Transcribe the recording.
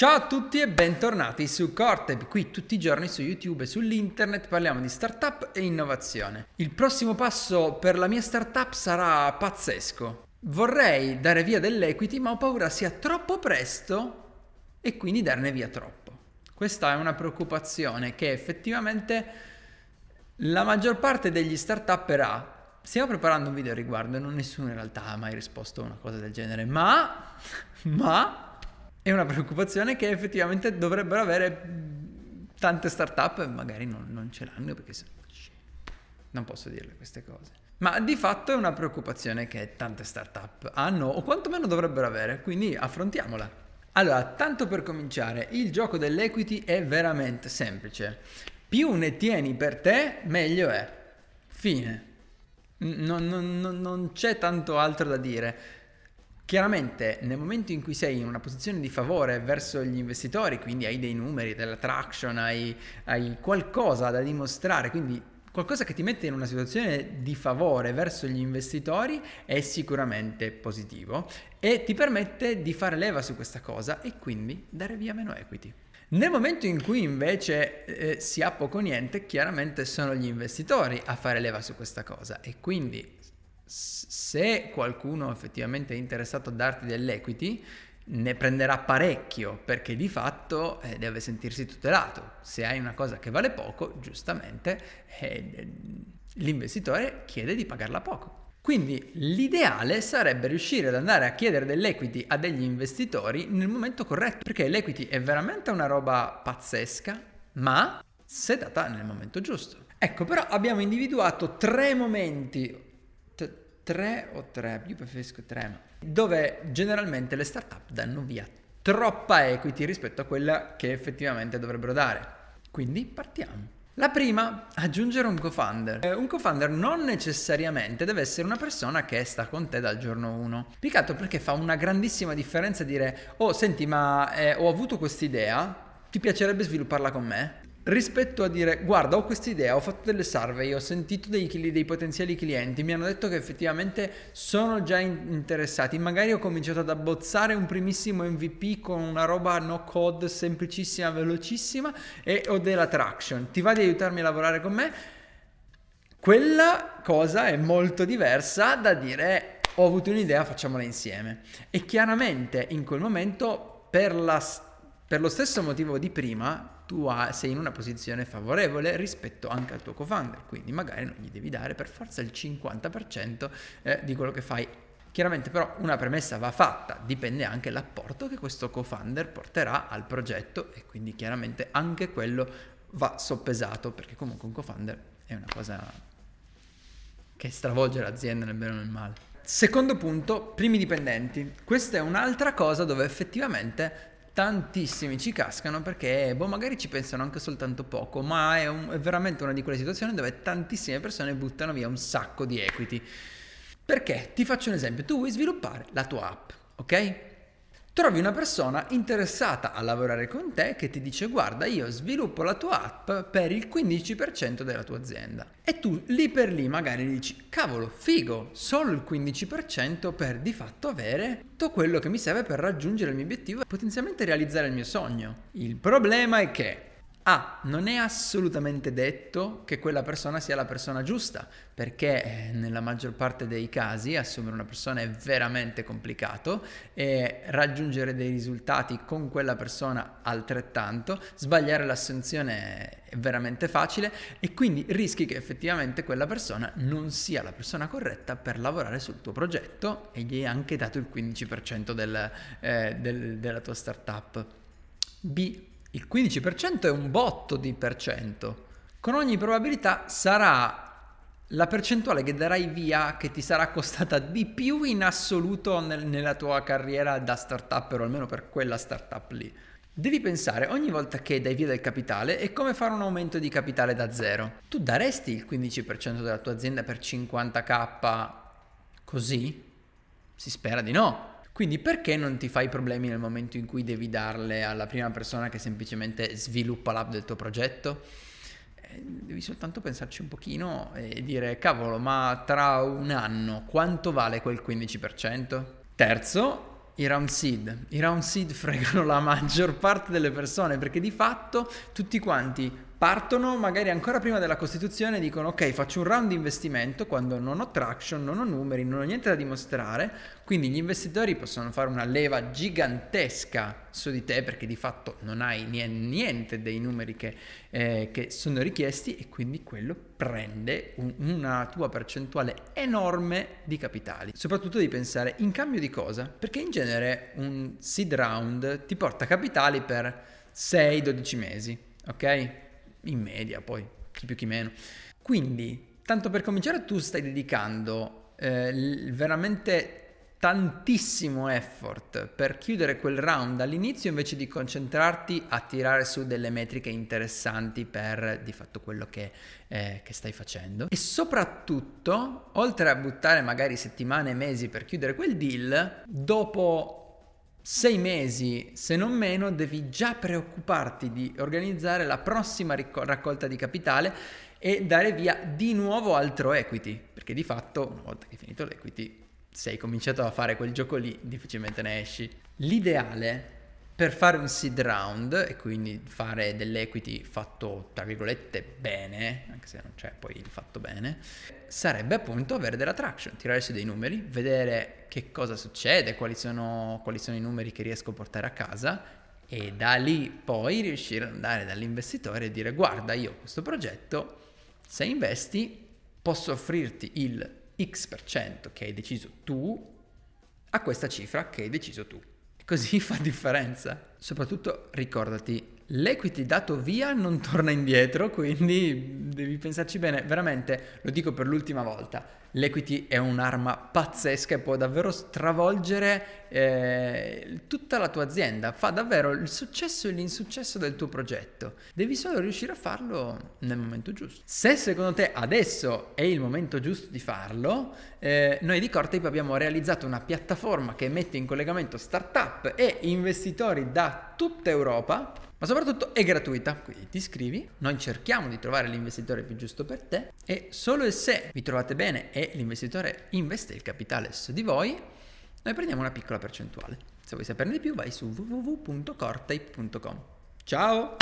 Ciao a tutti e bentornati su Corteb, qui tutti i giorni su YouTube e sull'internet parliamo di startup e innovazione. Il prossimo passo per la mia startup sarà pazzesco. Vorrei dare via dell'equity ma ho paura sia troppo presto e quindi darne via troppo. Questa è una preoccupazione che effettivamente la maggior parte degli startupper ha. Stiamo preparando un video a riguardo e non nessuno in realtà ha mai risposto a una cosa del genere, ma, ma è una preoccupazione che effettivamente dovrebbero avere tante startup magari non, non ce l'hanno perché se... non posso dirle queste cose. Ma di fatto è una preoccupazione che tante startup hanno o quantomeno dovrebbero avere, quindi affrontiamola. Allora, tanto per cominciare, il gioco dell'equity è veramente semplice. Più ne tieni per te, meglio è. Fine. Non, non, non c'è tanto altro da dire. Chiaramente nel momento in cui sei in una posizione di favore verso gli investitori, quindi hai dei numeri, della traction, hai, hai, qualcosa da dimostrare, quindi qualcosa che ti mette in una situazione di favore verso gli investitori è sicuramente positivo e ti permette di fare leva su questa cosa e quindi dare via meno equity. Nel momento in cui invece eh, si ha poco niente, chiaramente sono gli investitori a fare leva su questa cosa e quindi se qualcuno effettivamente è interessato a darti dell'equity, ne prenderà parecchio perché di fatto eh, deve sentirsi tutelato. Se hai una cosa che vale poco, giustamente eh, l'investitore chiede di pagarla poco. Quindi l'ideale sarebbe riuscire ad andare a chiedere dell'equity a degli investitori nel momento corretto, perché l'equity è veramente una roba pazzesca, ma se data nel momento giusto. Ecco, però abbiamo individuato tre momenti tre o tre, io preferisco tre, dove generalmente le startup danno via troppa equity rispetto a quella che effettivamente dovrebbero dare. Quindi partiamo. La prima, aggiungere un co-founder. Eh, un co-founder non necessariamente deve essere una persona che sta con te dal giorno 1. Piccato perché fa una grandissima differenza dire, oh senti ma eh, ho avuto quest'idea, ti piacerebbe svilupparla con me? Rispetto a dire guarda ho questa idea, ho fatto delle survey, ho sentito dei, dei, potenziali clienti, mi hanno detto che effettivamente sono già in, interessati, magari ho cominciato ad abbozzare un primissimo MVP con una roba no code semplicissima, velocissima e ho della traction, ti va di aiutarmi a lavorare con me? Quella cosa è molto diversa da dire ho avuto un'idea, facciamola insieme. E chiaramente in quel momento per, la, per lo stesso motivo di prima tu sei in una posizione favorevole rispetto anche al tuo co-founder, quindi magari non gli devi dare per forza il 50% eh, di quello che fai. Chiaramente però una premessa va fatta, dipende anche l'apporto che questo co-founder porterà al progetto e quindi chiaramente anche quello va soppesato perché comunque un co-founder è una cosa che stravolge l'azienda nel bene o nel male. Secondo punto, primi dipendenti. Questa è un'altra cosa dove effettivamente tantissimi ci cascano perché boh, magari ci pensano anche soltanto poco, ma è, un, è, veramente una di quelle situazioni dove tantissime persone buttano via un sacco di equity. Perché? Ti faccio un esempio, tu vuoi sviluppare la tua app, ok? Trovi una persona interessata a lavorare con te che ti dice guarda io sviluppo la tua app per il 15% della tua azienda e tu lì per lì magari dici cavolo figo solo il 15% per di fatto avere tutto quello che mi serve per raggiungere il mio obiettivo e potenzialmente realizzare il mio sogno. Il problema è che Ah, non è assolutamente detto che quella persona sia la persona giusta, perché eh, nella maggior parte dei casi assumere una persona è veramente complicato e raggiungere dei risultati con quella persona altrettanto, sbagliare l'assunzione è veramente facile e quindi rischi che effettivamente quella persona non sia la persona corretta per lavorare sul tuo progetto e gli hai anche dato il 15% del, eh, del, della tua startup. B il 15% è un botto di per cento. Con ogni probabilità sarà la percentuale che darai via che ti sarà costata di più in assoluto nel, nella tua carriera da startup, o almeno per quella startup lì. Devi pensare ogni volta che dai via del capitale è come fare un aumento di capitale da zero. Tu daresti il 15% della tua azienda per 50k così? Si spera di no. Quindi perché non ti fai problemi nel momento in cui devi darle alla prima persona che semplicemente sviluppa l'app del tuo progetto? Eh, devi soltanto pensarci un pochino e dire cavolo, ma tra un anno quanto vale quel 15%? Terzo, i round seed. I round seed fregano la maggior parte delle persone perché di fatto tutti quanti partono magari ancora prima della Costituzione e dicono ok faccio un round di investimento quando non ho traction, non ho numeri, non ho niente da dimostrare, quindi gli investitori possono fare una leva gigantesca su di te perché di fatto non hai niente dei numeri che, eh, che sono richiesti e quindi quello prende un, una tua percentuale enorme di capitali. Soprattutto di pensare in cambio di cosa? Perché in genere un seed round ti porta capitali per 6-12 mesi, ok? In media poi, chi più chi meno. Quindi, tanto per cominciare, tu stai dedicando eh, veramente tantissimo effort per chiudere quel round all'inizio invece di concentrarti a tirare su delle metriche interessanti per di fatto quello che, eh, che stai facendo e soprattutto oltre a buttare magari settimane e mesi per chiudere quel deal dopo sei mesi, se non meno, devi già preoccuparti di organizzare la prossima raccolta di capitale e dare via di nuovo altro equity, perché di fatto, una volta che hai finito l'equity, se hai cominciato a fare quel gioco lì, difficilmente ne esci. L'ideale per fare un seed round e quindi fare dell'equity fatto tra virgolette bene, anche se non c'è poi il fatto bene, sarebbe appunto avere della traction, tirare su dei numeri, vedere che cosa succede, quali sono, quali sono i numeri che riesco a portare a casa e da lì poi riuscire ad andare dall'investitore e dire guarda io questo progetto, se investi posso offrirti il X% che hai deciso tu a questa cifra che hai deciso tu. Così fa differenza. Soprattutto ricordati, l'equity dato via non torna indietro, quindi devi pensarci bene. Veramente, lo dico per l'ultima volta, l'equity è un'arma pazzesca e può davvero stravolgere eh, tutta la tua azienda, fa davvero il successo e l'insuccesso del tuo progetto. Devi solo riuscire a farlo nel momento giusto. Se secondo te adesso è il momento giusto di farlo, eh, noi di Cortape abbiamo realizzato una piattaforma che mette in collegamento startup e investitori da tutta Europa ma soprattutto è gratuita, quindi ti iscrivi, noi cerchiamo di trovare l'investitore più giusto per te e solo e se vi trovate bene e l'investitore investe il capitale su di voi, noi prendiamo una piccola percentuale. Se vuoi saperne di più vai su www.cortape.com. Ciao!